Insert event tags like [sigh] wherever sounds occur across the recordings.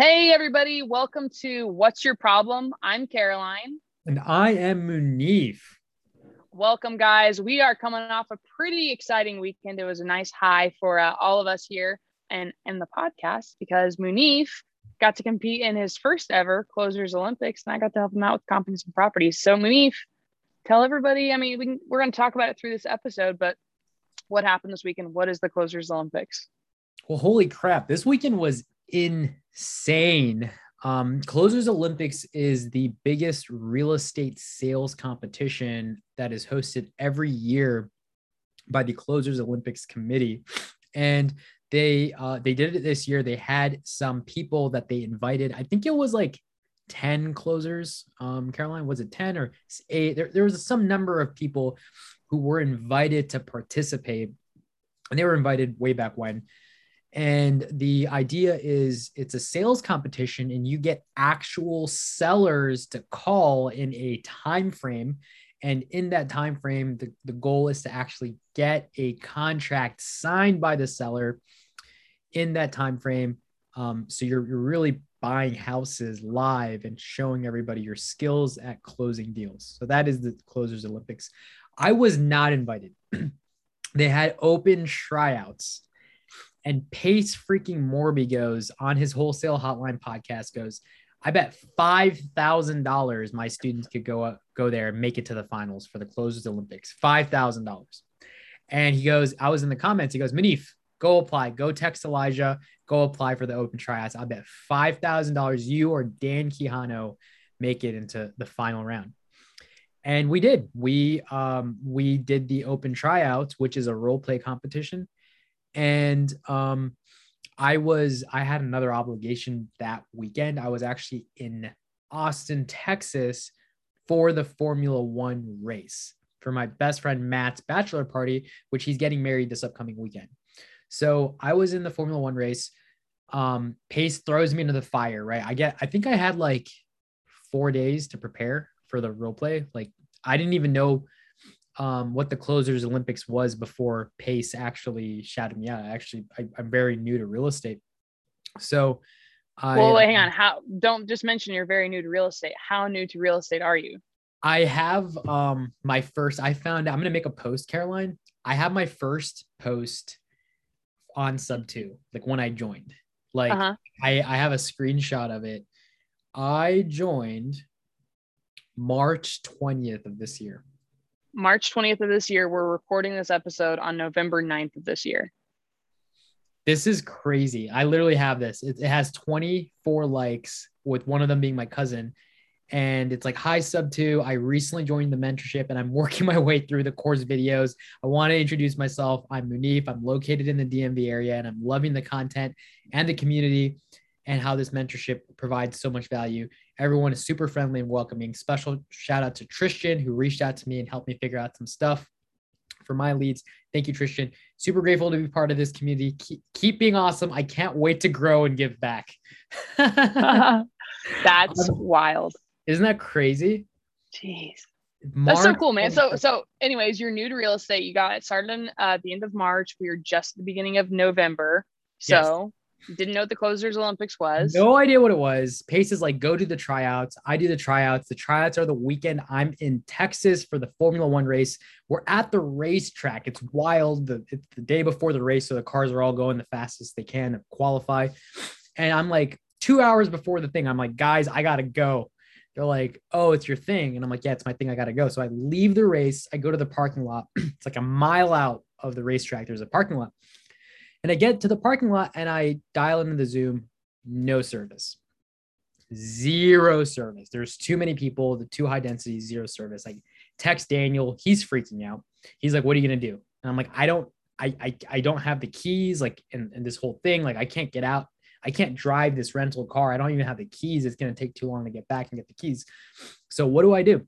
Hey, everybody, welcome to What's Your Problem? I'm Caroline. And I am Munif. Welcome, guys. We are coming off a pretty exciting weekend. It was a nice high for uh, all of us here and in the podcast because Munif got to compete in his first ever Closers Olympics, and I got to help him out with companies and properties. So, Munif, tell everybody. I mean, we can, we're going to talk about it through this episode, but what happened this weekend? What is the Closers Olympics? Well, holy crap! This weekend was insane. Um, Closers Olympics is the biggest real estate sales competition that is hosted every year by the Closers Olympics Committee, and they uh, they did it this year. They had some people that they invited. I think it was like 10 closers. Um, Caroline, was it 10 or eight? There, there was some number of people who were invited to participate, and they were invited way back when. And the idea is it's a sales competition, and you get actual sellers to call in a time frame. And in that time frame, the, the goal is to actually get a contract signed by the seller in that time frame. Um, so you're, you're really buying houses live and showing everybody your skills at closing deals. So that is the Closers Olympics. I was not invited. [clears throat] they had open tryouts. And Pace freaking Morby goes on his wholesale hotline podcast goes, I bet five thousand dollars my students could go up, go there and make it to the finals for the Closers Olympics. Five thousand dollars. And he goes, I was in the comments. He goes, Munif, go apply. Go text Elijah. Go apply for the open tryouts. I bet five thousand dollars you or Dan Quijano make it into the final round and we did we um we did the open tryouts which is a role play competition and um i was i had another obligation that weekend. I was actually in austin texas for the formula one race for my best friend matt's bachelor party which he's getting married this upcoming weekend. So i was in the formula one race. Um pace throws me into the fire right? I get i think i had like four days to prepare for the role play. Like I didn't even know um, what the closers Olympics was before Pace actually shouted me out. Actually, I, am very new to real estate, so. I, well, wait, hang on. How? Don't just mention you're very new to real estate. How new to real estate are you? I have um my first. I found I'm gonna make a post, Caroline. I have my first post on sub two, like when I joined. Like uh-huh. I I have a screenshot of it. I joined March 20th of this year. March 20th of this year. We're recording this episode on November 9th of this year. This is crazy. I literally have this. It, it has 24 likes, with one of them being my cousin. And it's like, hi, sub two. I recently joined the mentorship and I'm [laughs] working my way through the course videos. I want to introduce myself. I'm Munif. I'm located in the DMV area and I'm loving the content and the community and how this mentorship provides so much value. Everyone is super friendly and welcoming. Special shout out to Tristan, who reached out to me and helped me figure out some stuff for my leads. Thank you, Tristan. Super grateful to be part of this community. Keep, keep being awesome. I can't wait to grow and give back. [laughs] That's um, wild. Isn't that crazy? Jeez. March That's so cool, man. So, so, anyways, you're new to real estate. You got it started in uh, the end of March. We are just the beginning of November. So, didn't know what the closers Olympics was. No idea what it was. Pace is like, go do the tryouts. I do the tryouts. The tryouts are the weekend. I'm in Texas for the Formula One race. We're at the racetrack. It's wild. The, it's the day before the race, so the cars are all going the fastest they can to qualify. And I'm like, two hours before the thing, I'm like, guys, I gotta go. They're like, oh, it's your thing. And I'm like, yeah, it's my thing. I gotta go. So I leave the race. I go to the parking lot. [clears throat] it's like a mile out of the racetrack. There's a parking lot. And I get to the parking lot and I dial into the Zoom, no service. Zero service. There's too many people, the too high density, zero service. Like text Daniel, he's freaking out. He's like, what are you gonna do? And I'm like, I don't, I I, I don't have the keys, like and, and this whole thing, like I can't get out. I can't drive this rental car. I don't even have the keys. It's gonna take too long to get back and get the keys. So what do I do?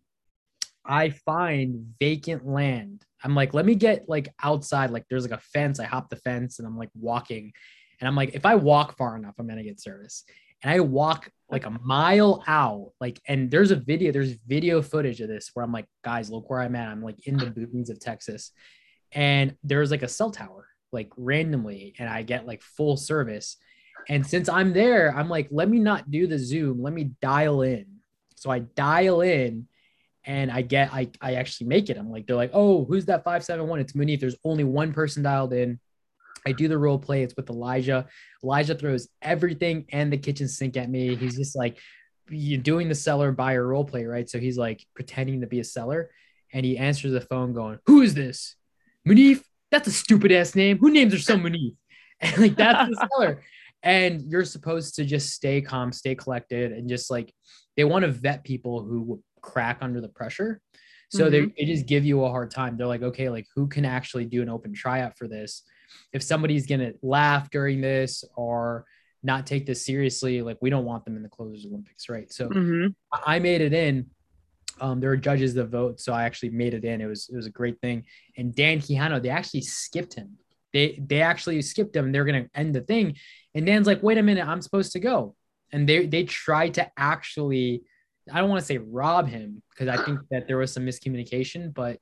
I find vacant land I'm like, let me get like outside. Like there's like a fence. I hop the fence and I'm like walking. And I'm like, if I walk far enough, I'm gonna get service. And I walk like a mile out, like, and there's a video, there's video footage of this where I'm like, guys, look where I'm at. I'm like in the [laughs] boonies of Texas. And there's like a cell tower, like randomly, and I get like full service. And since I'm there, I'm like, let me not do the Zoom. Let me dial in. So I dial in and I get I I actually make it. I'm like, they're like, oh, who's that 571? It's Munif. There's only one person dialed in. I do the role play. It's with Elijah. Elijah throws everything and the kitchen sink at me. He's just like, you're doing the seller buyer role play, right? So he's like pretending to be a seller and he answers the phone going, Who is this? Munif? That's a stupid ass name. Who names their son Munif? [laughs] And like that's the [laughs] seller. And you're supposed to just stay calm, stay collected, and just like they want to vet people who crack under the pressure. So mm-hmm. they, they just give you a hard time. They're like, okay, like who can actually do an open tryout for this? If somebody's gonna laugh during this or not take this seriously, like we don't want them in the closers Olympics, right? So mm-hmm. I made it in um, there were judges that vote, so I actually made it in. It was it was a great thing. And Dan Quijano, they actually skipped him. They they actually skipped him. They're gonna end the thing, and Dan's like, "Wait a minute, I'm supposed to go." And they they tried to actually, I don't want to say rob him because I think that there was some miscommunication, but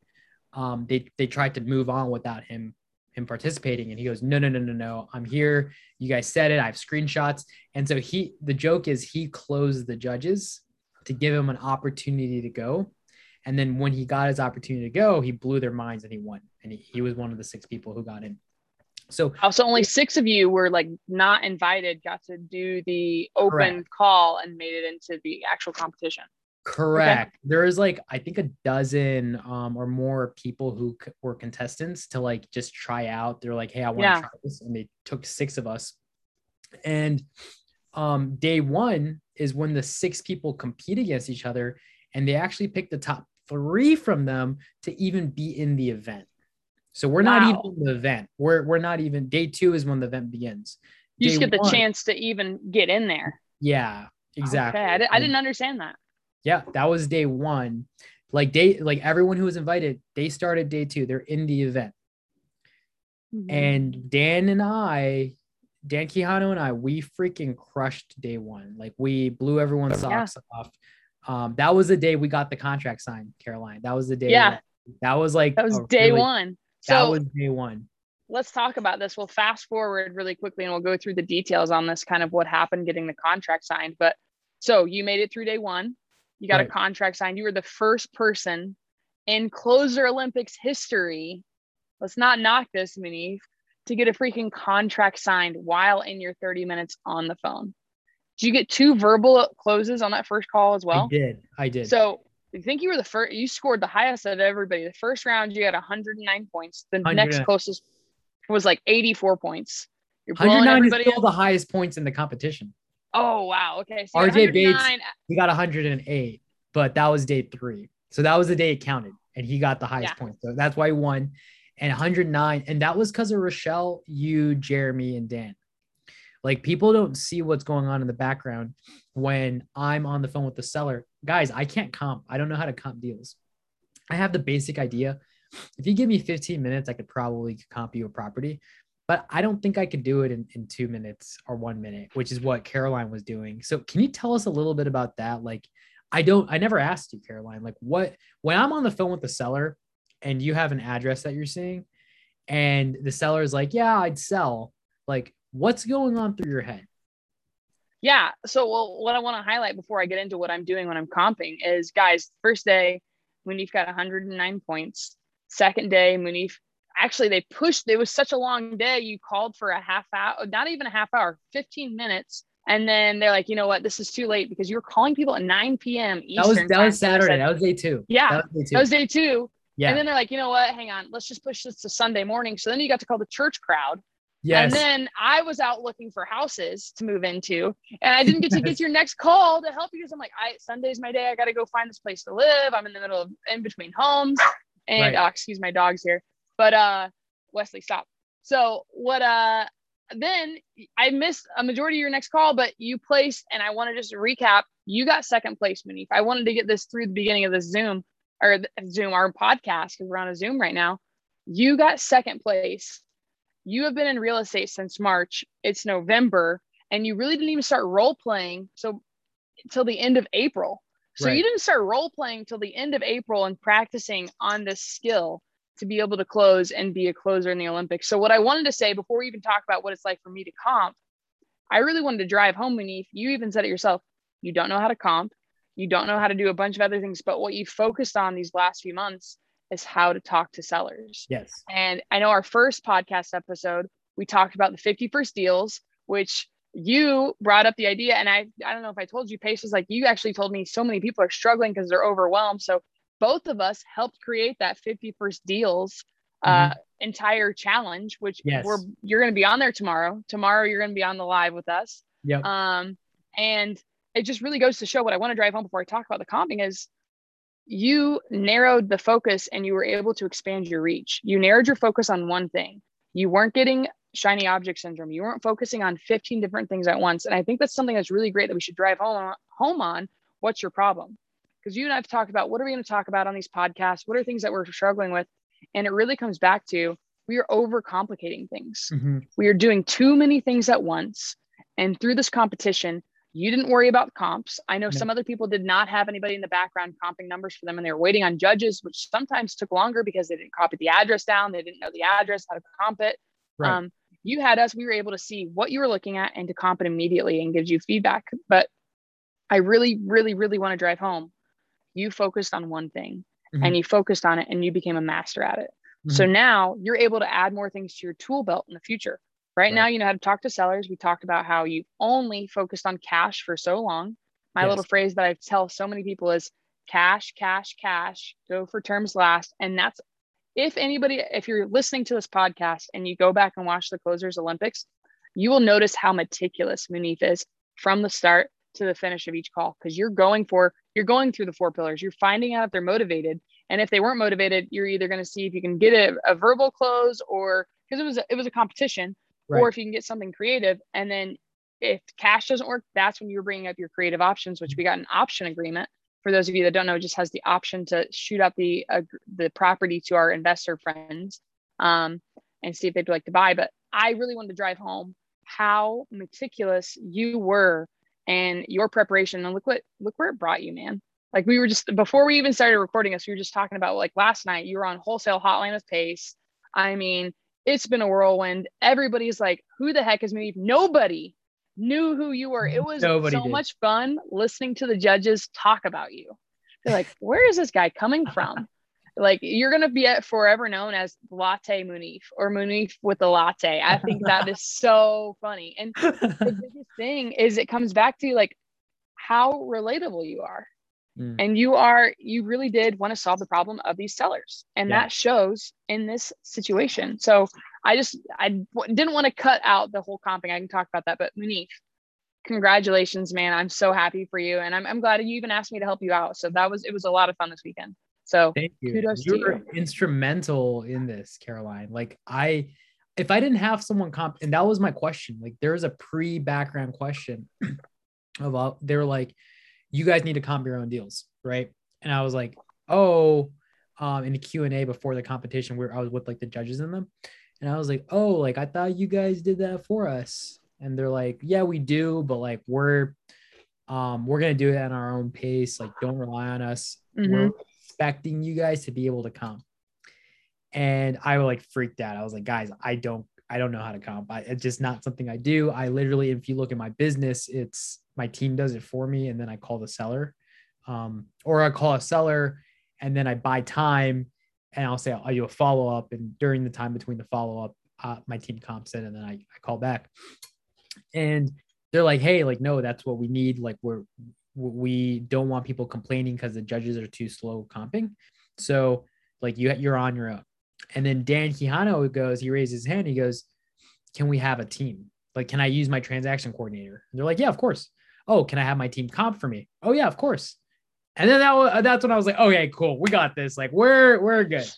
um, they they tried to move on without him him participating and he goes no no no no no i'm here you guys said it i have screenshots and so he the joke is he closed the judges to give him an opportunity to go. And then when he got his opportunity to go, he blew their minds and he won. And he, he was one of the six people who got in. So also only six of you were like not invited, got to do the open correct. call and made it into the actual competition. Correct. Okay. There is like I think a dozen um, or more people who c- were contestants to like just try out. They're like, "Hey, I want to try this," and they took six of us. And um, day one is when the six people compete against each other and they actually pick the top three from them to even be in the event. So we're wow. not even in the event. We're we're not even day two is when the event begins. You day just get the one, chance to even get in there. Yeah, exactly. Okay. I, di- I didn't understand that. Yeah, that was day one. Like day, like everyone who was invited, they started day two. They're in the event. Mm-hmm. And Dan and I Dan Quijano and I, we freaking crushed day one. Like we blew everyone's socks yeah. off. Um, that was the day we got the contract signed, Caroline. That was the day. Yeah. That, was like that was day really, one. So that was day one. Let's talk about this. We'll fast forward really quickly and we'll go through the details on this kind of what happened getting the contract signed. But so you made it through day one. You got right. a contract signed. You were the first person in closer Olympics history. Let's not knock this, Munif to get a freaking contract signed while in your 30 minutes on the phone. Did you get two verbal closes on that first call as well? I did. I did. So I think you were the first, you scored the highest of everybody. The first round, you had 109 points. The next closest was like 84 points. You're 109 is still up. the highest points in the competition. Oh, wow. Okay. So RJ Bates, he got 108, but that was day three. So that was the day it counted, and he got the highest yeah. points. So that's why he won and 109. And that was because of Rochelle, you, Jeremy, and Dan. Like people don't see what's going on in the background when I'm on the phone with the seller. Guys, I can't comp. I don't know how to comp deals. I have the basic idea. If you give me 15 minutes, I could probably comp you a property, but I don't think I could do it in, in two minutes or one minute, which is what Caroline was doing. So can you tell us a little bit about that? Like, I don't, I never asked you, Caroline, like what, when I'm on the phone with the seller, and you have an address that you're seeing and the seller is like, yeah, I'd sell. Like, what's going on through your head? Yeah. So, well, what I want to highlight before I get into what I'm doing when I'm comping is, guys, first day, Munif got 109 points. Second day, Munif actually they pushed. It was such a long day. You called for a half hour, not even a half hour, 15 minutes. And then they're like, you know what? This is too late because you were calling people at 9 p.m. Eastern. That was that was Saturday. Said, that was day two. Yeah, that was day two. That was day two. Yeah. And then they're like, you know what? Hang on, let's just push this to Sunday morning. So then you got to call the church crowd. Yes. And then I was out looking for houses to move into, and I didn't get to [laughs] get your next call to help you because I'm like, I Sunday's my day. I got to go find this place to live. I'm in the middle of in between homes, and right. uh, excuse my dogs here, but uh, Wesley, stop. So what? Uh, then I missed a majority of your next call, but you placed, and I want to just recap. You got second place, Munif. I wanted to get this through the beginning of this Zoom or Zoom, our podcast, because we're on a Zoom right now. You got second place. You have been in real estate since March. It's November, and you really didn't even start role playing so until the end of April. So right. you didn't start role playing till the end of April and practicing on this skill to be able to close and be a closer in the Olympics. So what I wanted to say before we even talk about what it's like for me to comp, I really wanted to drive home, Munif. You even said it yourself. You don't know how to comp. You don't know how to do a bunch of other things. But what you focused on these last few months is how to talk to sellers. Yes. And I know our first podcast episode, we talked about the 51st deals, which you brought up the idea. And I, I don't know if I told you, Pace was like, you actually told me so many people are struggling because they're overwhelmed. So both of us helped create that 51st deals uh, mm-hmm. entire challenge, which yes. we're you're going to be on there tomorrow. Tomorrow you're going to be on the live with us. Yeah. Um, and it just really goes to show what I want to drive home before I talk about the comping is you narrowed the focus and you were able to expand your reach. You narrowed your focus on one thing. You weren't getting shiny object syndrome. You weren't focusing on 15 different things at once. And I think that's something that's really great that we should drive home, home on. What's your problem? Because you and I have talked about what are we going to talk about on these podcasts? What are things that we're struggling with? And it really comes back to we are overcomplicating things. Mm-hmm. We are doing too many things at once. And through this competition, you didn't worry about comps. I know some other people did not have anybody in the background comping numbers for them, and they were waiting on judges, which sometimes took longer because they didn't copy the address down. They didn't know the address, how to comp it. Right. Um, you had us, we were able to see what you were looking at and to comp it immediately and gives you feedback. But I really, really, really want to drive home. You focused on one thing mm-hmm. and you focused on it and you became a master at it. Mm-hmm. So now you're able to add more things to your tool belt in the future. Right, right, now, you know how to talk to sellers. We talked about how you only focused on cash for so long. My yes. little phrase that I tell so many people is cash, cash, cash, go for terms last. And that's if anybody, if you're listening to this podcast and you go back and watch the Closers Olympics, you will notice how meticulous Munif is from the start to the finish of each call because you're going for you're going through the four pillars you're finding out if they're motivated and if they weren't motivated you're either going to see if you can get a, a verbal close or because it was a, it was a competition right. or if you can get something creative and then if cash doesn't work that's when you're bringing up your creative options which we got an option agreement. For those of you that don't know just has the option to shoot up the uh, the property to our investor friends um, and see if they'd like to buy. But i really wanted to drive home how meticulous you were and your preparation and look what look where it brought you man. Like we were just before we even started recording us we were just talking about like last night you were on wholesale hotline with pace. I mean it's been a whirlwind everybody's like who the heck is me nobody knew who you were it was nobody so did. much fun listening to the judges talk about you they're like where is this guy coming from [laughs] like you're gonna be forever known as Latte Munif or Munif with the latte. I think that is [laughs] so funny. And the biggest thing is it comes back to like how relatable you are. Mm. And you are, you really did want to solve the problem of these sellers. And yeah. that shows in this situation. So I just, I w- didn't want to cut out the whole comping. I can talk about that. But Munif, congratulations, man. I'm so happy for you. And I'm, I'm glad you even asked me to help you out. So that was, it was a lot of fun this weekend. So thank you. Kudos you were you. instrumental in this, Caroline. Like I, if I didn't have someone comp, and that was my question. Like there was a pre-background question [clears throat] about they were like, you guys need to comp your own deals, right? And I was like, oh, um, in the Q and A before the competition, where I was with like the judges in them, and I was like, oh, like I thought you guys did that for us, and they're like, yeah, we do, but like we're, um, we're gonna do it at our own pace. Like, don't rely on us. Mm-hmm. We're expecting you guys to be able to comp. And I was like freaked out. I was like, guys, I don't, I don't know how to comp. I, it's just not something I do. I literally, if you look at my business, it's my team does it for me, and then I call the seller, um, or I call a seller, and then I buy time, and I'll say I'll do a follow up, and during the time between the follow up, uh, my team comps in, and then I, I call back, and they're like, hey, like no, that's what we need. Like we're we don't want people complaining because the judges are too slow comping. So like you you're on your own. And then Dan Quijano goes, he raises his hand, he goes, Can we have a team? Like, can I use my transaction coordinator? And they're like, Yeah, of course. Oh, can I have my team comp for me? Oh, yeah, of course. And then that was, that's when I was like, okay, cool. We got this. Like, we're we're good.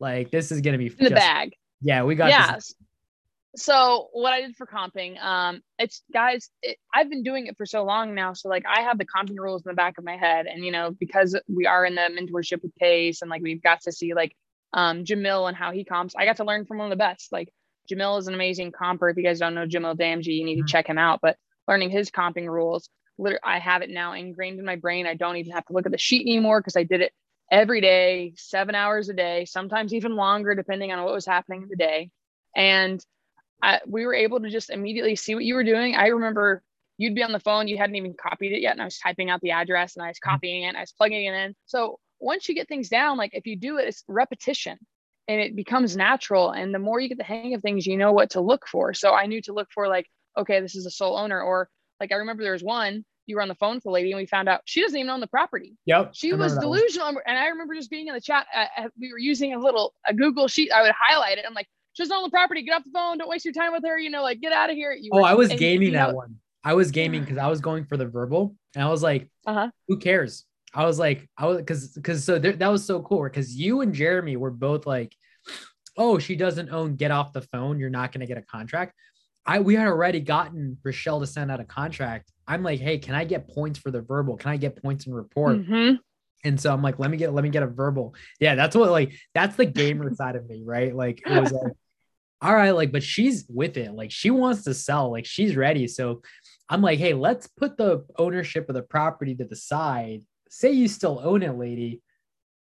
Like, this is gonna be in the just, bag. Yeah, we got yeah. This so what I did for comping, um, it's guys, it, I've been doing it for so long now. So like I have the comping rules in the back of my head, and you know because we are in the mentorship with Pace, and like we've got to see like um, Jamil and how he comps. I got to learn from one of the best. Like Jamil is an amazing comper. If you guys don't know Jamil Damji, you need to mm-hmm. check him out. But learning his comping rules, literally, I have it now ingrained in my brain. I don't even have to look at the sheet anymore because I did it every day, seven hours a day, sometimes even longer, depending on what was happening in the day. And I, we were able to just immediately see what you were doing. I remember you'd be on the phone, you hadn't even copied it yet, and I was typing out the address and I was mm-hmm. copying it, I was plugging it in. So once you get things down, like if you do it, it's repetition and it becomes natural. And the more you get the hang of things, you know what to look for. So I knew to look for like, okay, this is a sole owner, or like I remember there was one you were on the phone with the lady and we found out she doesn't even own the property. Yep. She was delusional. One. And I remember just being in the chat. Uh, uh, we were using a little a Google sheet. I would highlight it. I'm like, she doesn't own the property. Get off the phone. Don't waste your time with her. You know, like get out of here. You oh, were, I was gaming you know, that one. I was gaming because I was going for the verbal and I was like, uh-huh. who cares? I was like, I was because because so there, that was so cool because you and Jeremy were both like, oh, she doesn't own get off the phone. You're not going to get a contract. I we had already gotten Rochelle to send out a contract. I'm like, hey, can I get points for the verbal? Can I get points in report? Mm-hmm. And so I'm like, let me get let me get a verbal. Yeah, that's what like that's the gamer [laughs] side of me, right? Like it was like, all right, like, but she's with it. Like she wants to sell, like she's ready. So I'm like, hey, let's put the ownership of the property to the side. Say you still own it, lady.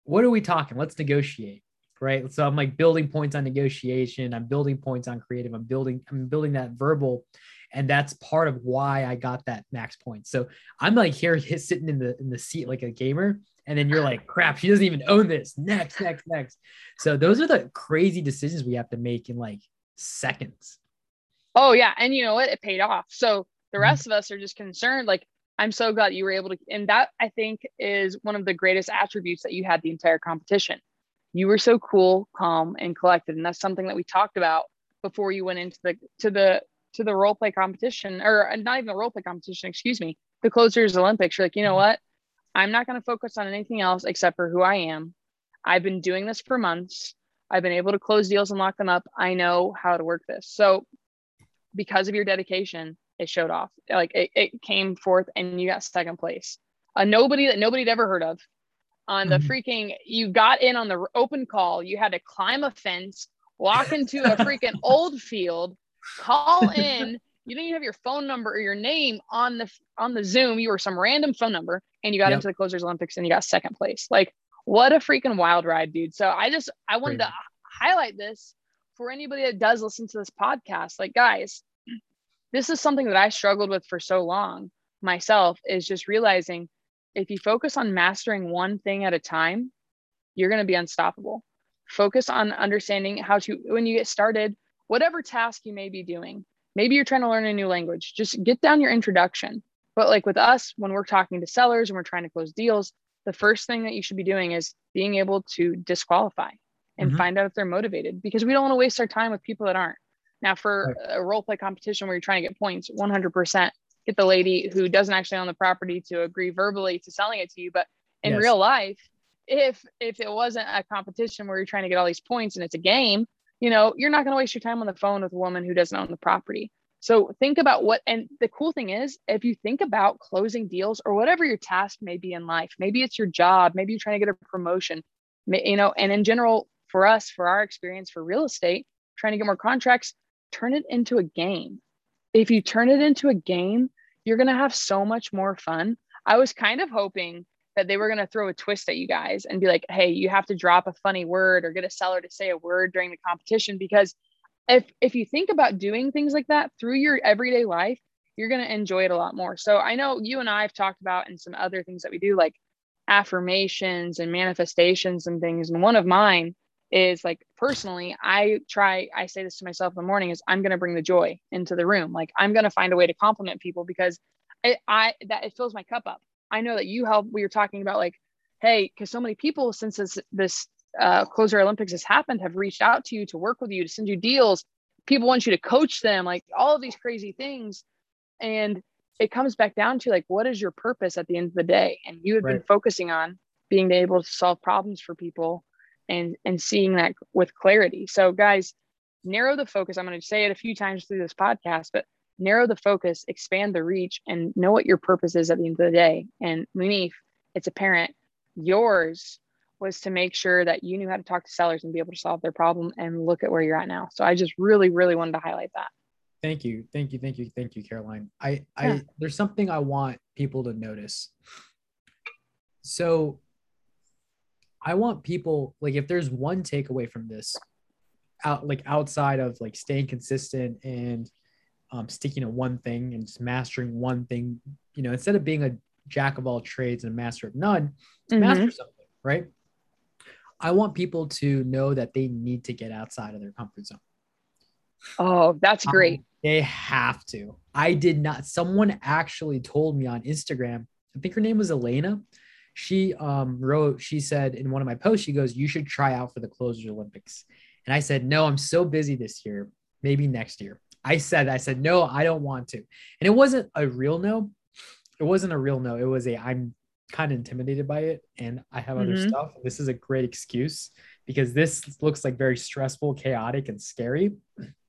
What are we talking? Let's negotiate right? So I'm like building points on negotiation. I'm building points on creative. I'm building, I'm building that verbal. And that's part of why I got that max point. So I'm like here sitting in the in the seat like a gamer. And then you're like, crap, she doesn't even own this. Next, next, next. So those are the crazy decisions we have to make in like seconds. Oh yeah. And you know what? It paid off. So the mm-hmm. rest of us are just concerned. Like, I'm so glad you were able to, and that I think is one of the greatest attributes that you had the entire competition you were so cool, calm, and collected. And that's something that we talked about before you went into the to the to the role play competition, or uh, not even the role play competition, excuse me, the closers Olympics. You're like, you know what? I'm not going to focus on anything else except for who I am. I've been doing this for months. I've been able to close deals and lock them up. I know how to work this. So, because of your dedication, it showed off. Like it, it came forth and you got second place. A nobody that nobody'd ever heard of on the mm-hmm. freaking you got in on the open call you had to climb a fence walk into a freaking [laughs] old field call in you didn't even have your phone number or your name on the on the zoom you were some random phone number and you got yep. into the closers olympics and you got second place like what a freaking wild ride dude so i just i wanted Crazy. to highlight this for anybody that does listen to this podcast like guys this is something that i struggled with for so long myself is just realizing if you focus on mastering one thing at a time, you're going to be unstoppable. Focus on understanding how to, when you get started, whatever task you may be doing, maybe you're trying to learn a new language, just get down your introduction. But like with us, when we're talking to sellers and we're trying to close deals, the first thing that you should be doing is being able to disqualify and mm-hmm. find out if they're motivated because we don't want to waste our time with people that aren't. Now, for right. a role play competition where you're trying to get points, 100%, get the lady who doesn't actually own the property to agree verbally to selling it to you. But in yes. real life, if if it wasn't a competition where you're trying to get all these points and it's a game, you know, you're not going to waste your time on the phone with a woman who doesn't own the property. So think about what, and the cool thing is, if you think about closing deals or whatever your task may be in life, maybe it's your job, maybe you're trying to get a promotion, you know, and in general, for us, for our experience for real estate, trying to get more contracts, turn it into a game if you turn it into a game, you're going to have so much more fun. I was kind of hoping that they were going to throw a twist at you guys and be like, hey, you have to drop a funny word or get a seller to say a word during the competition. Because if, if you think about doing things like that through your everyday life, you're going to enjoy it a lot more. So I know you and I have talked about and some other things that we do, like affirmations and manifestations and things. And one of mine is like personally i try i say this to myself in the morning is i'm going to bring the joy into the room. Like i'm going to find a way to compliment people because it, i that it fills my cup up. I know that you help we were talking about like hey because so many people since this this uh, closer olympics has happened have reached out to you to work with you to send you deals. People want you to coach them like all of these crazy things. And it comes back down to like what is your purpose at the end of the day? And you have right. been focusing on being able to solve problems for people and and seeing that with clarity. So guys narrow the focus. I'm going to say it a few times through this podcast but narrow the focus expand the reach and know what your purpose is at the end of the day. And munif it's apparent yours was to make sure that you knew how to talk to sellers and be able to solve their problem and look at where you're at now. So i just really really wanted to highlight that. Thank you. Thank you. Thank you. Thank you caroline. I i there's something i want people to notice. So I want people like if there's one takeaway from this, out like outside of like staying consistent and um, sticking to one thing and just mastering one thing, you know, instead of being a jack of all trades and a master of none, mm-hmm. master something, right? I want people to know that they need to get outside of their comfort zone. Oh, that's um, great. Um, they have to. I did not. Someone actually told me on Instagram, I think her name was Elena. She um, wrote, she said in one of my posts, she goes, You should try out for the Closers Olympics. And I said, No, I'm so busy this year. Maybe next year. I said, I said, No, I don't want to. And it wasn't a real no. It wasn't a real no. It was a, I'm kind of intimidated by it and I have other mm-hmm. stuff. This is a great excuse because this looks like very stressful, chaotic, and scary.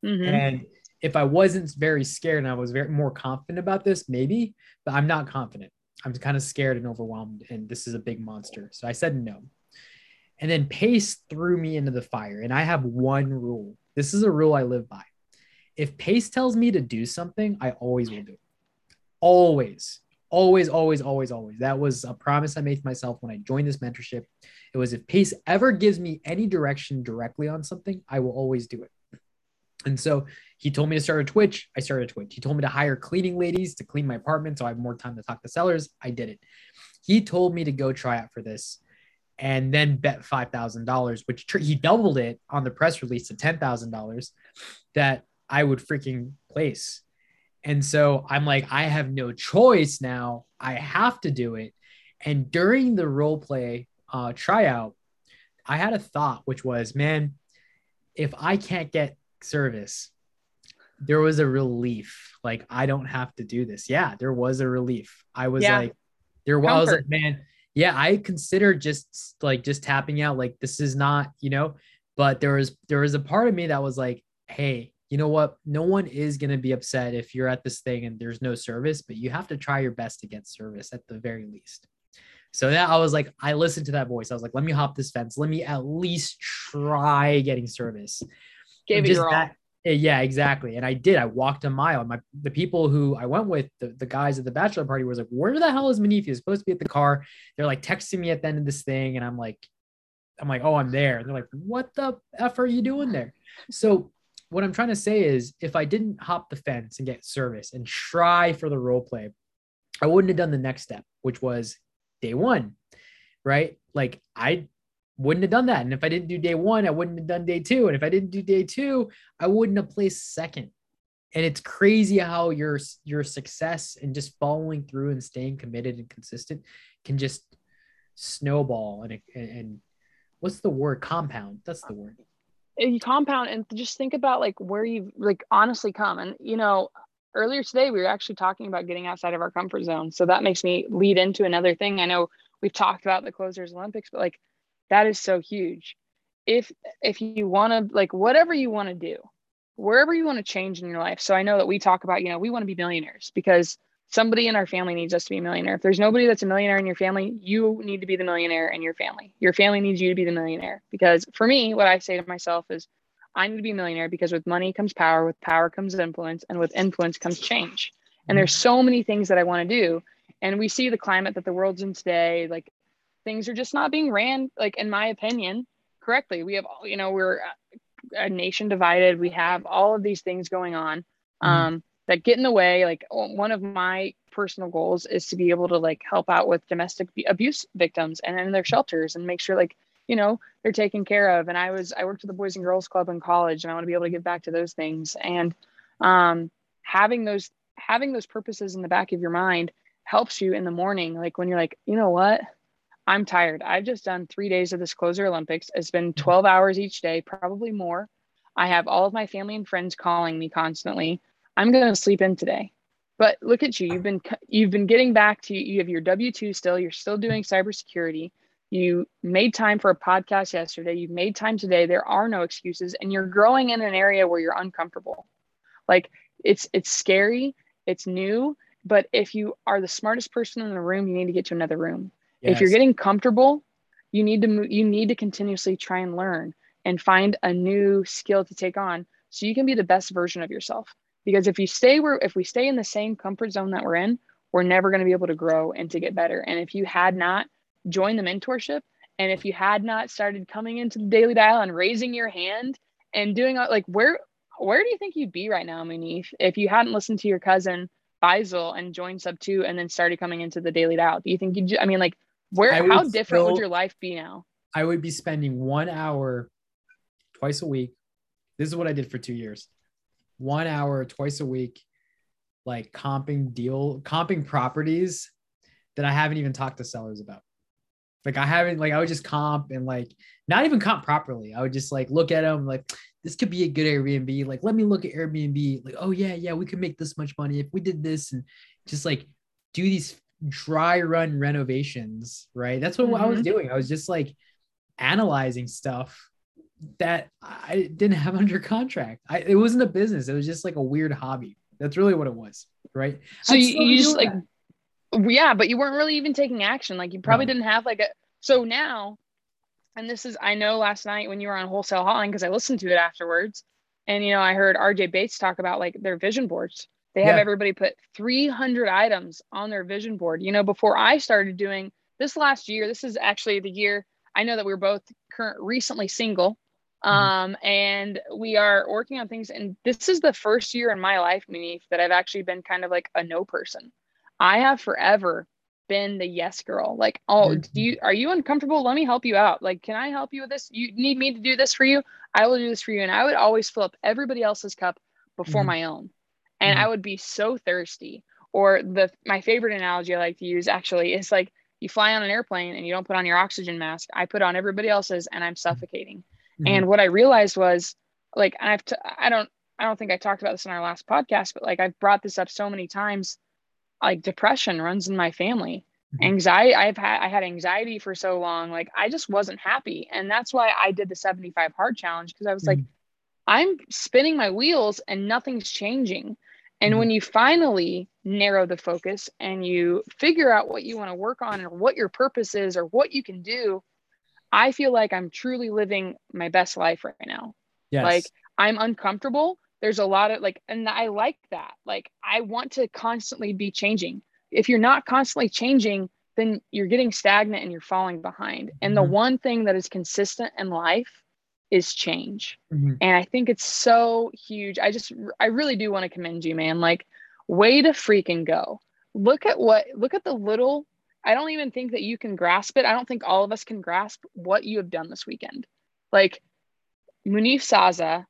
Mm-hmm. And if I wasn't very scared and I was very more confident about this, maybe, but I'm not confident. I'm kind of scared and overwhelmed, and this is a big monster. So I said no. And then Pace threw me into the fire. And I have one rule. This is a rule I live by. If Pace tells me to do something, I always will do it. Always, always, always, always, always. That was a promise I made to myself when I joined this mentorship. It was if Pace ever gives me any direction directly on something, I will always do it. And so he told me to start a Twitch. I started a Twitch. He told me to hire cleaning ladies to clean my apartment so I have more time to talk to sellers. I did it. He told me to go try out for this and then bet $5,000, which tr- he doubled it on the press release to $10,000 that I would freaking place. And so I'm like, I have no choice now. I have to do it. And during the role play uh, tryout, I had a thought, which was, man, if I can't get service there was a relief like i don't have to do this yeah there was a relief i was yeah. like there was, I was like man yeah i considered just like just tapping out like this is not you know but there was there was a part of me that was like hey you know what no one is going to be upset if you're at this thing and there's no service but you have to try your best to get service at the very least so that I was like, I listened to that voice. I was like, let me hop this fence. Let me at least try getting service. Gave it your all. Eh, yeah, exactly. And I did. I walked a mile. My the people who I went with, the, the guys at the bachelor party, was like, "Where the hell is Munif? He's supposed to be at the car." They're like texting me at the end of this thing, and I'm like, "I'm like, oh, I'm there." And they're like, "What the f are you doing there?" So what I'm trying to say is, if I didn't hop the fence and get service and try for the role play, I wouldn't have done the next step, which was day one, right? Like I wouldn't have done that. And if I didn't do day one, I wouldn't have done day two. And if I didn't do day two, I wouldn't have placed second. And it's crazy how your your success and just following through and staying committed and consistent can just snowball. And and, what's the word? Compound. That's the word. Uh, you compound and just think about like where you've like honestly come. And you know earlier today we were actually talking about getting outside of our comfort zone. So that makes me lead into another thing. I know we've talked about the closers olympics but like that is so huge. If if you want to like whatever you want to do wherever you want to change in your life. So i know that we talk about you know we want to be millionaires because somebody in our family needs us to be a millionaire. If there's nobody that's a millionaire in your family you need to be the millionaire in your family. Your family needs you to be the millionaire because for me what i say to myself is i need to be a millionaire because with money comes power with power comes influence and with influence comes change. And mm-hmm. there's so many things that i want to do. And we see the climate that the world's in today like things are just not being ran like in my opinion correctly. We have you know we're a nation divided. We have all of these things going on mm-hmm. um, that get in the way. Like one of my personal goals is to be able to like help out with domestic abuse victims and in their shelters and make sure like you know they're taken care of. And i was i worked with the boys and girls club in college and i want to be able to get back to those things. And um, having those having those purposes in the back of your mind helps you in the morning. Like when you're like you know what I'm tired. I've just done three days of this closer Olympics. It's been mm-hmm. 12 hours each day, probably more. I have all of my family and friends calling me constantly. I'm going to sleep in today. But look at you. You've been you've been getting back to you have your W2 still. You're still doing cybersecurity. You made time for a podcast yesterday. You've made time today. There are no excuses and you're growing in an area where you're uncomfortable. Like it's it's scary, it's new, but if you are the smartest person in the room, you need to get to another room Yes. If you're getting comfortable, you need to you need to continuously try and learn and find a new skill to take on so you can be the best version of yourself. Because if you stay where if we stay in the same comfort zone that we're in, we're never going to be able to grow and to get better. And if you had not joined the mentorship and if you had not started coming into the daily dial and raising your hand and doing like where where do you think you'd be right now, Munif, if you hadn't listened to your cousin Faisal and joined sub two and then started coming into the daily dial? Do you think you? I mean, like, where? How different still, would your life be now? I would be spending one hour twice a week. This is what I did for two years. One hour twice a week, like comping deal, comping properties that I haven't even talked to sellers about. Like I haven't, like I would just comp and like not even comp properly. I would just like look at them like this could be a good Airbnb. Like, let me look at Airbnb. Like, oh yeah, yeah, we could make this much money if we did this and just like do these dry run renovations, right? That's what mm-hmm. I was mm-hmm. doing. I was just like analyzing stuff that I didn't have [laughs] under contract. I, it wasn't a business. It was just like a weird hobby. That's really what it was, right? So you, you just like, yeah, but you weren't really even taking action. Like you probably no. didn't have like a. So now and this is I know last night when you were on wholesale hotline because I listened to it afterwards, and you know I heard RJ Bates talk about like their vision boards. They have yeah. everybody put 300 items on their vision board. You know, before I started doing this last year, this is actually the year I know that we are both current recently single, mm-hmm. um, and we are working on things. And this is the first year in my life, Munif, that I've actually been kind of like a no person. I have forever been the yes girl. Like, oh, mm-hmm. do you are you uncomfortable? Let me help you out. Like, can I help you with this? You need me to do this for you? I will do this for you. And I would always fill up everybody else's cup before mm-hmm. my own. And mm-hmm. I would be so thirsty. Or the my favorite analogy I like to use actually is like you fly on an airplane and you don't put on your oxygen mask. I put on everybody else's and I'm mm-hmm. suffocating. Mm-hmm. And what I realized was like I've t- I don't I don't think I talked about this in our last podcast, but like I've brought this up so many times like depression runs in my family mm-hmm. anxiety i've had i had anxiety for so long like i just wasn't happy and that's why i did the 75 hard challenge because i was mm-hmm. like i'm spinning my wheels and nothing's changing and mm-hmm. when you finally narrow the focus and you figure out what you want to work on or what your purpose is or what you can do i feel like i'm truly living my best life right now yes. like i'm uncomfortable there's a lot of like and i like that like i want to constantly be changing if you're not constantly changing then you're getting stagnant and you're falling behind and mm-hmm. the one thing that is consistent in life is change mm-hmm. and i think it's so huge i just i really do want to commend you man like way to freaking go look at what look at the little i don't even think that you can grasp it i don't think all of us can grasp what you have done this weekend like munif saza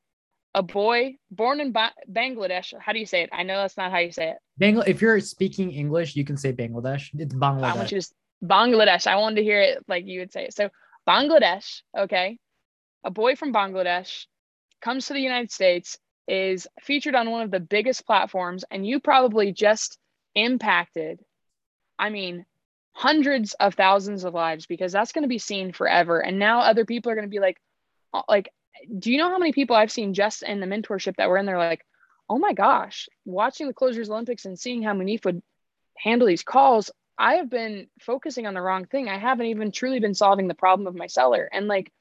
a boy born in ba- Bangladesh. How do you say it? I know that's not how you say it. Bangla- if you're speaking English, you can say Bangladesh. It's Bangladesh. I want you to Bangladesh. I wanted to hear it like you would say it. So Bangladesh, okay. A boy from Bangladesh comes to the United States, is featured on one of the biggest platforms, and you probably just impacted, I mean, hundreds of thousands of lives because that's going to be seen forever. And now other people are going to be like, uh, like do you know how many people I've seen just in the mentorship that were in there like, oh my gosh, watching the Closers Olympics and seeing how Munif would handle these calls, I have been focusing on the wrong thing. I haven't even truly been solving the problem of my seller. And like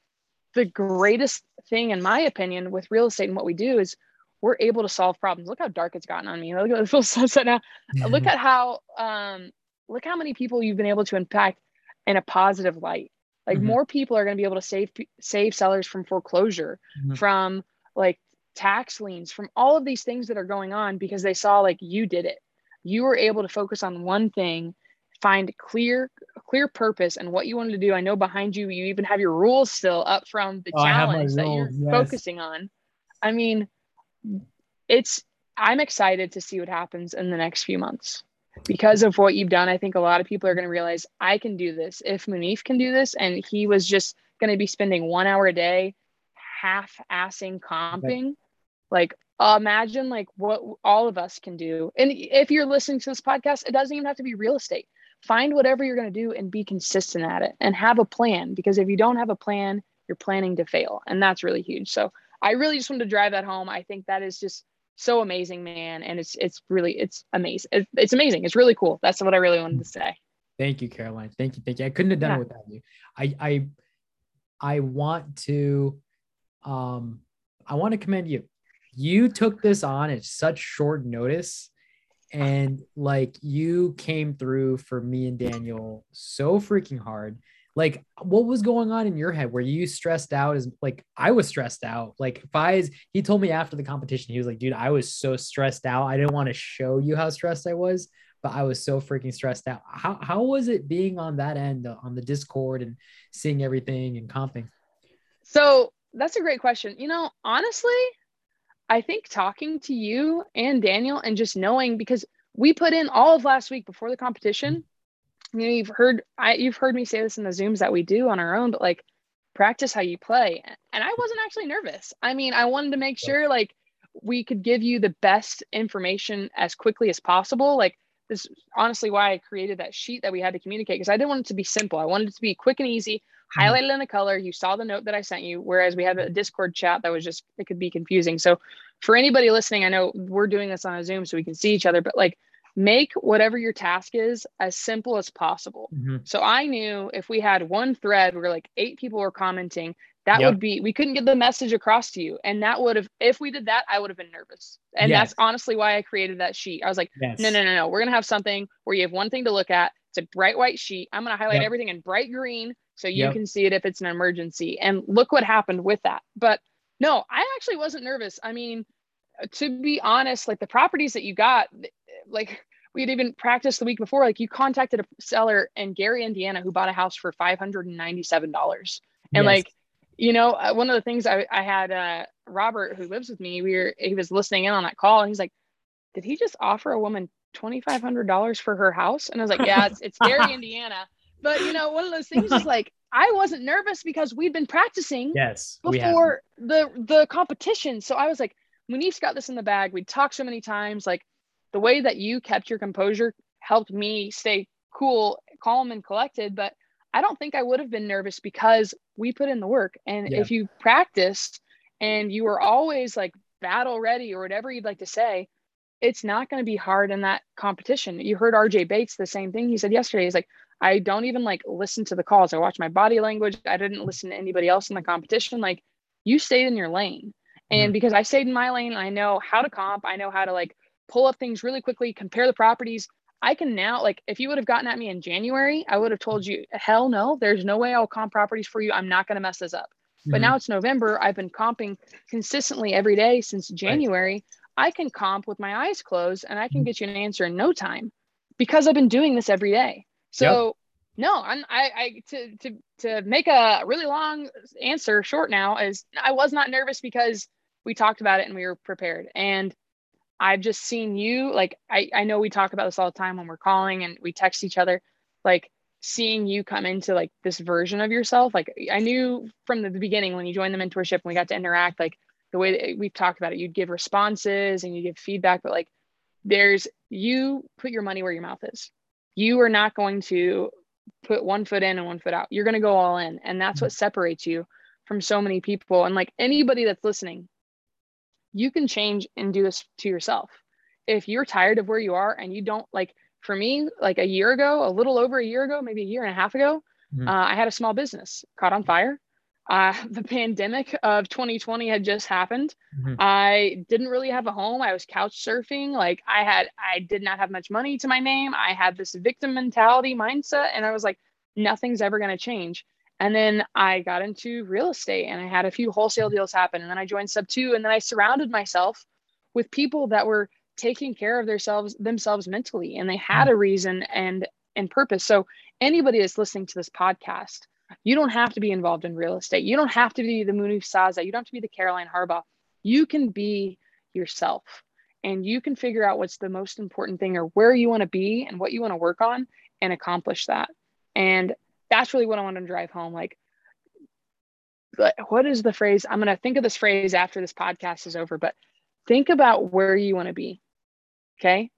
the greatest thing, in my opinion, with real estate and what we do is we're able to solve problems. Look how dark it's gotten on me. [laughs] Look at the full sunset now. look at how um look how many people you've been able to impact in a positive light like mm-hmm. more people are going to be able to save save sellers from foreclosure mm-hmm. from like tax liens from all of these things that are going on because they saw like you did it you were able to focus on one thing find clear clear purpose and what you wanted to do i know behind you you even have your rules still up from the oh, challenge that you're yes. focusing on i mean it's i'm excited to see what happens in the next few months because of what you've done, I think a lot of people are going to realize I can do this. If Munif can do this, and he was just going to be spending one hour a day half assing comping, okay. like imagine like what all of us can do. And if you're listening to this podcast, it doesn't even have to be real estate. Find whatever you're going to do and be consistent at it and have a plan because if you don't have a plan, you're planning to fail. And that's really huge. So I really just wanted to drive that home. I think that is just so amazing, man. And it's it's really it's amazing. It's, it's amazing. It's really cool. That's what I really wanted to say. Thank you, Caroline. Thank you. Thank you. I couldn't have done yeah. it without you. I I I want to um I want to commend you. You took this on at such short notice and like you came through for me and Daniel so freaking hard. like what was going on in your head? Were you stressed out as like i was stressed out. Like Fies, he told me after the competition he was like dude i was so stressed out. I didn't want to show you how stressed i was but i was so freaking stressed out. How, how was it being on that end uh, on the discord and seeing everything and comping? So that's a great question. You know honestly i think talking to you and daniel and just knowing because we put in all of last week before the competition. You know you've heard i you've heard me say this in the zooms that we do on our own but like practice how you play. And i wasn't actually nervous. I mean i wanted to make sure like we could give you the best information as quickly as possible. Like this honestly why i created that sheet that we had to communicate because i didn't want it to be simple i wanted it to be quick and easy mm-hmm. highlighted in a color you saw the note that i sent you whereas we had a discord chat that was just it could be confusing so for anybody listening i know we're doing this on a zoom so we can see each other but like make whatever your task is as simple as possible. Mm-hmm. So I knew if we had one thread where like eight people were commenting, that yep. would be we couldn't get the message across to you. And that would have if we did that, I would have been nervous. And yes. that's honestly why I created that sheet. I was like, yes. no, no, no, no. We're gonna have something where you have one thing to look at. It's a bright white sheet. I'm gonna highlight yep. everything in bright green so you yep. can see it if it's an emergency. And look what happened with that. But no, I actually wasn't nervous. I mean, to be honest, like the properties that you got, like we had even practiced the week before, like you contacted a seller in Gary, Indiana, who bought a house for $597. And yes. like, you know, uh, one of the things I, I had uh, Robert, who lives with me, we were, he was listening in on that call and he's like, did he just offer a woman $2,500 for her house? And I was like, yeah, it's, it's Gary, [laughs] Indiana. But you know, one of those things is like, I wasn't nervous because we'd been practicing yes before the the competition. So I was like, Munif's got this in the bag. We'd talked so many times. Like the way that you kept your composure helped me stay cool, calm, and collected. But I don't think I would have been nervous because we put in the work. And yeah. if you practiced and you were always like battle ready or whatever you'd like to say, it's not going to be hard in that competition. You heard RJ Bates the same thing he said yesterday. He's like, I don't even like listen to the calls. I watch my body language. I didn't listen to anybody else in the competition. Like you stayed in your lane. And mm-hmm. because I stayed in my lane, I know how to comp. I know how to like pull up things really quickly, compare the properties. I can now, like, if you would have gotten at me in January, I would have told you, hell no, there's no way I'll comp properties for you. I'm not going to mess this up. Mm-hmm. But now it's November. I've been comping consistently every day since January. Right. I can comp with my eyes closed and I can mm-hmm. get you an answer in no time because I've been doing this every day. So, yep. no, I'm, I, I, to, to, to make a really long answer short now is I was not nervous because we talked about it and we were prepared. And I've just seen you like I, I know we talk about this all the time when we're calling and we text each other, like seeing you come into like this version of yourself. Like I knew from the beginning when you joined the mentorship and we got to interact, like the way that we've talked about it, you'd give responses and you give feedback, but like there's you put your money where your mouth is. You are not going to put one foot in and one foot out. You're going to go all in. And that's mm-hmm. what separates you from so many people. And like anybody that's listening, you can change and do this to yourself. If you're tired of where you are and you don't like, for me, like a year ago, a little over a year ago, maybe a year and a half ago, mm-hmm. uh, I had a small business caught on fire. Uh, [laughs] the pandemic of 2020 had just happened. Mm-hmm. I didn't really have a home. I was couch surfing. Like I had, I did not have much money to my name. I had this victim mentality mindset, and I was like, nothing's ever going to change. And then I got into real estate and I had a few wholesale mm-hmm. deals happen. And then I joined Subto and then I surrounded myself with people that were taking care of themselves themselves mentally and they had mm. a reason and and purpose. So anybody that's listening to this podcast, you don't have to be involved in real estate. You don't have to be the Munif Saza. You don't have to be the Caroline Harbaugh. You can be yourself and you can figure out what's the most important thing or where you want to be and what you want to work on and accomplish that. And that's really what I want to drive home. Like, what is the phrase? I'm going to think of this phrase after this podcast is over, but think about where you want to be. Okay.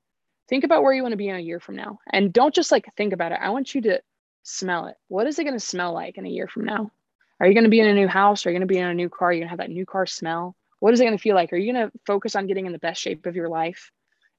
Think about where you want to be in a year from now. And don't just like think about it. I want you to smell it. What is it going to smell like in a year from now? Are you going to be in a new house? Are you going to be in a new car? Are you going to have that new car smell? What is it going to feel like? Are you going to focus on getting in the best shape of your life?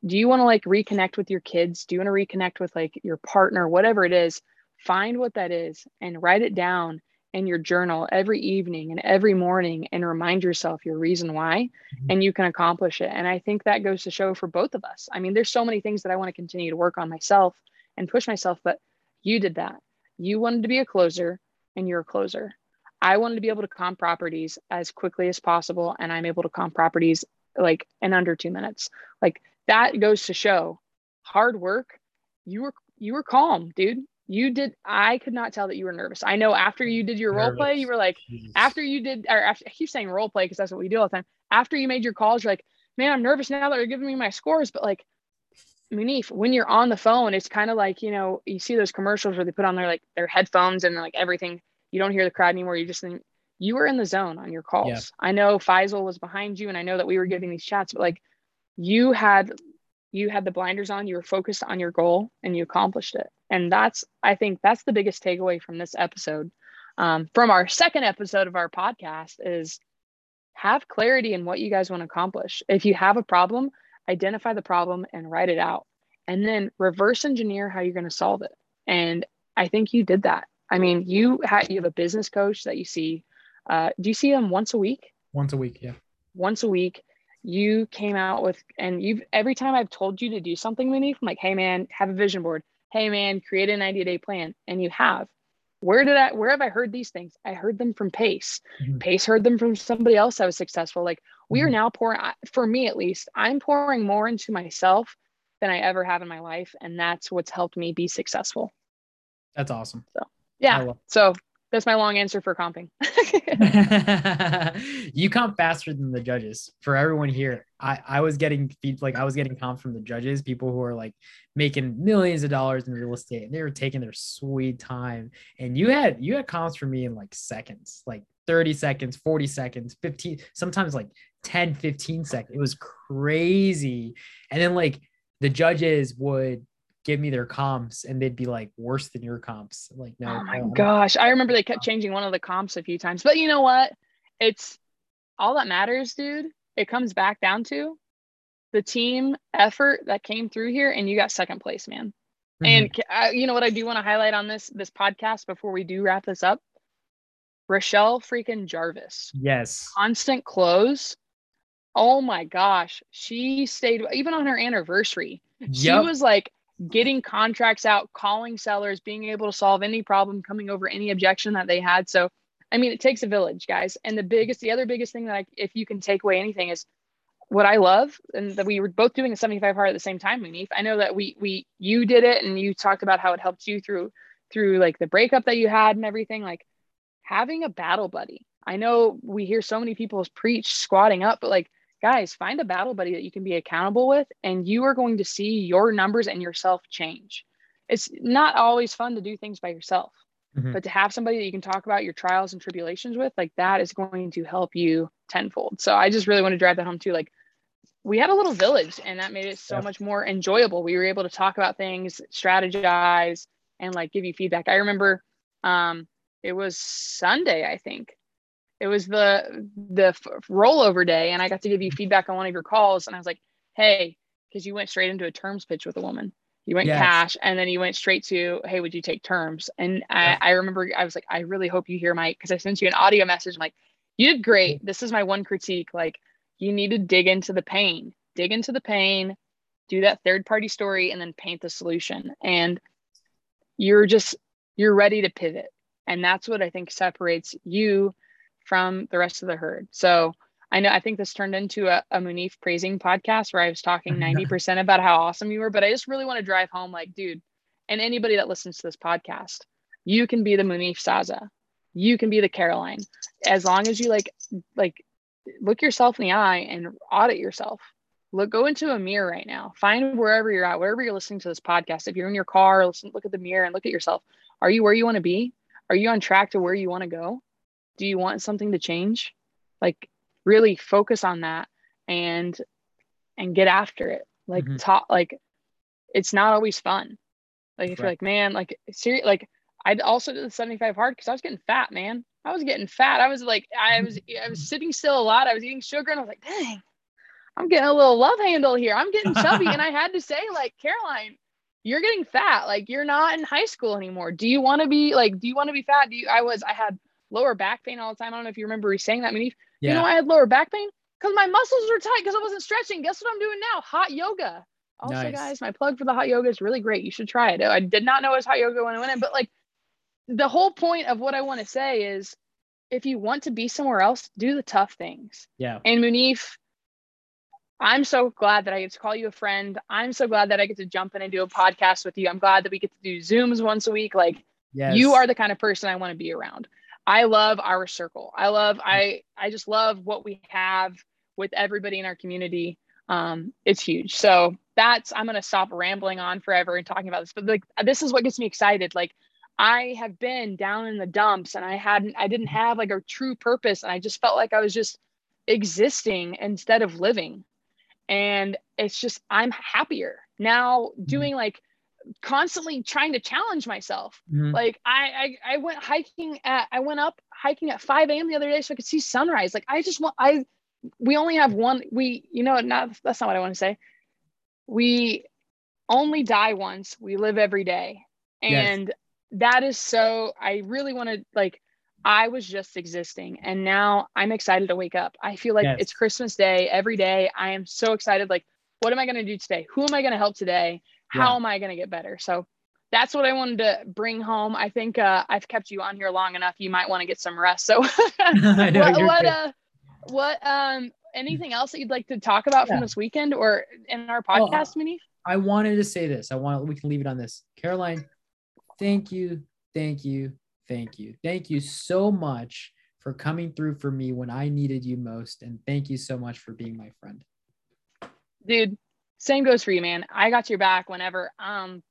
Do you want to like reconnect with your kids? Do you want to reconnect with like your partner, whatever it is? Find what that is and write it down in your journal every evening and every morning and remind yourself your reason why mm-hmm. and you can accomplish it and i think that goes to show for both of us i mean there's so many things that i want to continue to work on myself and push myself but you did that you wanted to be a closer and you're a closer. I wanted to be able to comp properties as quickly as possible, and I'm able to comp properties like in under two minutes. Like that goes to show hard work. You were you were calm, dude. You did. I could not tell that you were nervous. I know after you did your nervous. role play, you were like, Jeez. after you did, or after, I keep saying role play because that's what we do all the time. After you made your calls, you're like, man, I'm nervous now that you're giving me my scores, but like Munif, when you're on the phone, it's kind of like, you know, you see those commercials where they put on their like their headphones and like everything. You don't hear the crowd anymore. You just think you were in the zone on your calls. Yeah. I know Faisal was behind you and I know that we were giving these chats, but like you had you had the blinders on, you were focused on your goal and you accomplished it. And that's I think that's the biggest takeaway from this episode. Um, from our second episode of our podcast is have clarity in what you guys want to accomplish. If you have a problem, identify the problem and write it out and then reverse engineer how you're going to solve it and i think you did that i mean you had you have a business coach that you see uh, do you see them once a week once a week yeah once a week you came out with and you've every time i've told you to do something Munif, i'm like hey man have a vision board hey man create a 90 day plan and you have where did I where have I heard these things? I heard them from Pace. Mm-hmm. Pace heard them from somebody else that was successful. Like we mm-hmm. are now pouring for me at least, I'm pouring more into myself than I ever have in my life. And that's what's helped me be successful. That's awesome. So yeah. So that's my long answer for comping. [laughs] [laughs] you comp faster than the judges. For everyone here, I, I was getting feed like I was getting comp from the judges, people who are like making millions of dollars in real estate, and they were taking their sweet time. And you had you had comps for me in like seconds, like 30 seconds, 40 seconds, 15, sometimes like 10, 15 seconds. It was crazy. And then like the judges would give me their comps and they'd be like worse than your comps. Like, no. Oh my gosh. I remember they kept changing one of the comps a few times. But you know what? It's all that matters, dude. It comes back down to the team effort that came through here and you got second place, man. Mm-hmm. And uh, you know what I do want to highlight on this this podcast before we do wrap this up? Rochelle freaking Jarvis. Yes. Constant close. Oh my gosh. She stayed even on her anniversary. Yep. She was like getting contracts out, calling sellers, being able to solve any problem, coming over any objection that they had. So, I mean, it takes a village, guys. And the biggest, the other biggest thing that I, if you can take away anything is what I love, and that we were both doing a 75 hard at the same time, Munif. I know that we, we, you did it and you talked about how it helped you through, through like the breakup that you had and everything. Like having a battle buddy. I know we hear so many people preach squatting up, but like guys, find a battle buddy that you can be accountable with, and you are going to see your numbers and yourself change. It's not always fun to do things by yourself, mm-hmm. but to have somebody that you can talk about your trials and tribulations with, like that is going to help you tenfold. So I just really want to drive that home too. Like we had a little village, and that made it so much more enjoyable. We were able to talk about things, strategize, and like give you feedback. I remember um, it was Sunday, I think it was the the rollover day and i got to give you feedback on one of your calls and i was like hey because you went straight into a terms pitch with a woman. You went yes. cash and then you went straight to hey would you take terms? And I, I remember i was like i really hope you hear my because i sent you an audio message I'm like you did great. Mm. This is my one critique like you need to dig into the pain. Dig into the pain do that third party story and then paint the solution. And you're just you're ready to pivot. And that's what i think separates you from the rest of the herd. So I know I think this turned into a, a Munif praising podcast where I was talking 90% about how awesome you were, but I just really want to drive home like, dude, and anybody that listens to this podcast, you can be the Munif Saza. You can be the Caroline. As long as you like like look yourself in the eye and audit yourself. Look, go into a mirror right now. Find wherever you're at, wherever you're listening to this podcast. If you're in your car, listen, look at the mirror and look at yourself. Are you where you want to be? Are you on track to where you want to go? Do you want something to change? Like really focus on that and and get after it. Like mm-hmm. talk like it's not always fun. Like if right. you're like man like serious like i also did the 75 hard because i was getting fat man. I was getting fat. I was like i was i was sitting still a lot. I was eating sugar and i was like dang i'm getting a little love handle here. I'm getting chubby. And i had to say like caroline you're getting fat. Like you're not in high school anymore. Do you want to be like do you want to be fat? Do you i was i had lower back pain all the time. I don't know if you remember me saying that. Mean, yeah. you know, I had lower back pain because my muscles were tight because I wasn't stretching. Guess what I'm doing now? Hot yoga. Also, nice. guys, my plug for the hot yoga is really great. You should try it. I did not know it was hot yoga when I went in, but like the whole point of what I want to say is if you want to be somewhere else, do the tough things. Yeah. And Munif, I'm so glad that I get to call you a friend. I'm so glad that I get to jump in and do a podcast with you. I'm glad that we get to do Zooms once a week. Like Yes. you are the kind of person I want to be around. I love our circle. I love I I just love what we have with everybody in our community. Um, it's huge. So that's I'm gonna stop rambling on forever and talking about this. But like this is what gets me excited. Like I have been down in the dumps and I hadn't I didn't have like a true purpose and I just felt like I was just existing instead of living. And it's just I'm happier now doing like constantly trying to challenge myself. Mhm. Like I, I I went hiking at I went up hiking at 5 a.m. the other day so I could see sunrise. Like I just want I we only have one we you know not that's not what I want to say. We only die once. We live every day. Yes. And that is so I really want to like I was just existing and now I'm excited to wake up. I feel like Yes. it's Christmas Day every day. I am so excited like what am I going to do today? Who am I going to help today? How Yeah. am I going to get better? So that's what I wanted to bring home. I think uh, I've kept you on here long enough. You might want to get some rest. So [laughs] [laughs] know, what what uh what um anything else that you'd like to talk about Yeah. from this weekend or in our Well, podcast, Minnie? I wanted to say this. I want we can leave it on this. Caroline, thank you, thank you, thank you, thank you so much for coming through for me when I needed you most, and thank you so much for being my friend. Dude, same goes for you, man. I got your back whenever um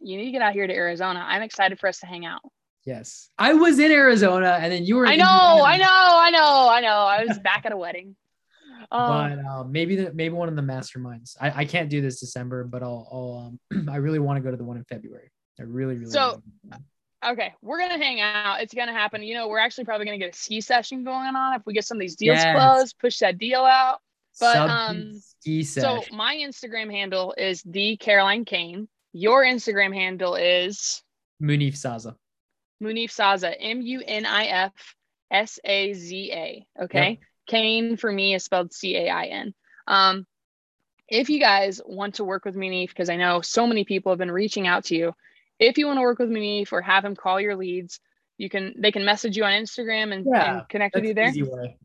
you need to get out here to Arizona. I'm excited for us to hang out. Yes, I was in Arizona, and then you were. I know, Indiana. I know, I know, I know. I was back at a wedding. [laughs] Um, But uh, maybe the maybe one of the masterminds. I, I can't do this December, but I'll, I'll um, [clears throat] I really want to go to the one in February. I really really. So- Okay, we're gonna hang out. It's gonna happen. You know, we're actually probably gonna get a ski session going on if we get some of these deals Yes. closed, push that deal out. But, um, So my Instagram handle is the Caroline Cain. Your Instagram handle is Munif Saza. Munif Saza, M U N I F S A Z A. Okay. Cain for me is spelled C A I N. Um, if you guys want to work with Munif, because I know so many people have been reaching out to you, if you want to work with Munif or have him call your leads, you can they can message you on Instagram and, Yeah, and connect with you there. easy way.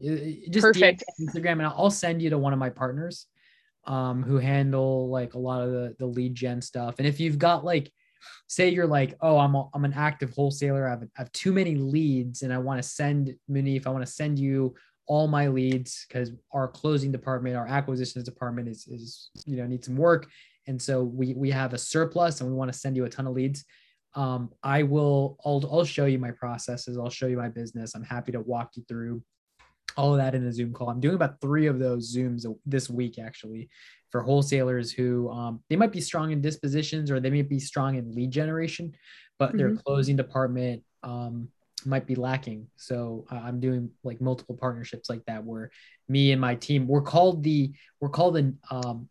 Just Perfect. Instagram, and I'll send you to one of my partners, um, who handle like a lot of the the lead gen stuff. And if you've got like, say you're like, oh, I'm a, I'm an active wholesaler. I have, I have too many leads, and I want to send Munif. I want to send you all my leads because our closing department, our acquisitions department is is you know needs some work, and so we we have a surplus, and we want to send you a ton of leads um, I will, I'll, I'll show you my processes. I'll show you my business. I'm happy to walk you through all of that in a Zoom call. I'm doing about three of those Zooms this week, actually, for wholesalers who um, they might be strong in dispositions or they may be strong in lead generation, but their closing department um, might be lacking. So uh, I'm doing like multiple partnerships like that where me and my team, we're called the, we're called the, um,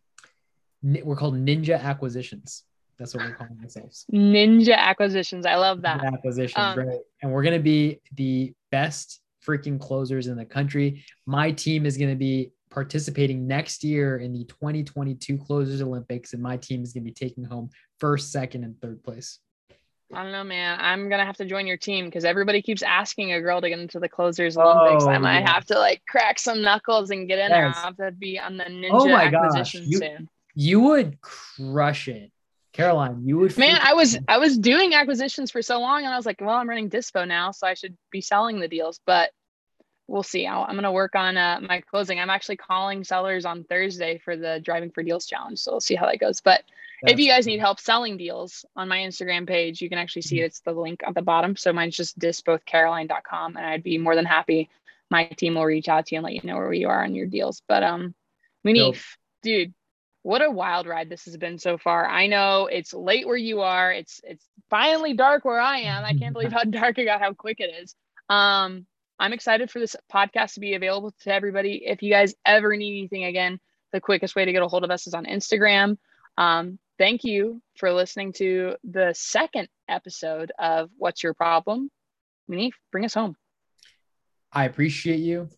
we're called Ninja Acquisitions. That's what we're calling ourselves. Ninja acquisitions. I love that. acquisitions, Um, right? And we're gonna be the best freaking closers in the country. My team is gonna be participating next year in the 2022 Closers Olympics, and my team is gonna be taking home first, second, and third place. I don't know, man. I'm gonna have to join your team because everybody keeps asking a girl to get into the closers Olympics. I Oh, might yeah. have to like crack some knuckles and get in there. I'll have to be on the ninja Oh my gosh, acquisition you- soon. You would crush it, Caroline. You would, Man, I was I was doing acquisitions for so long, and I was like, well, I'm running Dispo now, so I should be selling the deals. But we'll see. I'll, I'm gonna work on uh, my closing. I'm actually calling sellers on Thursday for the Driving for Deals challenge, so we'll see how that goes. But if you guys need help selling deals on my Instagram page, you can actually see Mm-hmm. it's the link at the bottom. So mine's just disbothcaroline.com, and I'd be more than happy. My team will reach out to you and let you know where you are on your deals. But um, Munif, dude, what a wild ride this has been so far. I know it's late where you are. It's it's finally dark where I am. I can't believe [laughs] how dark it got, how quick it is. Um, I'm excited for this podcast to be available to everybody. If you guys ever need anything again, the quickest way to get a hold of us is on Instagram. Um, thank you for listening to the second episode of What's Your Problem? Munif, bring us home. I appreciate you.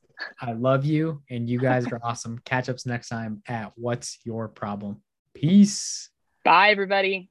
I love you, and you guys are [laughs] awesome. Catch ups next time at What's Your Problem. Peace. Bye, everybody.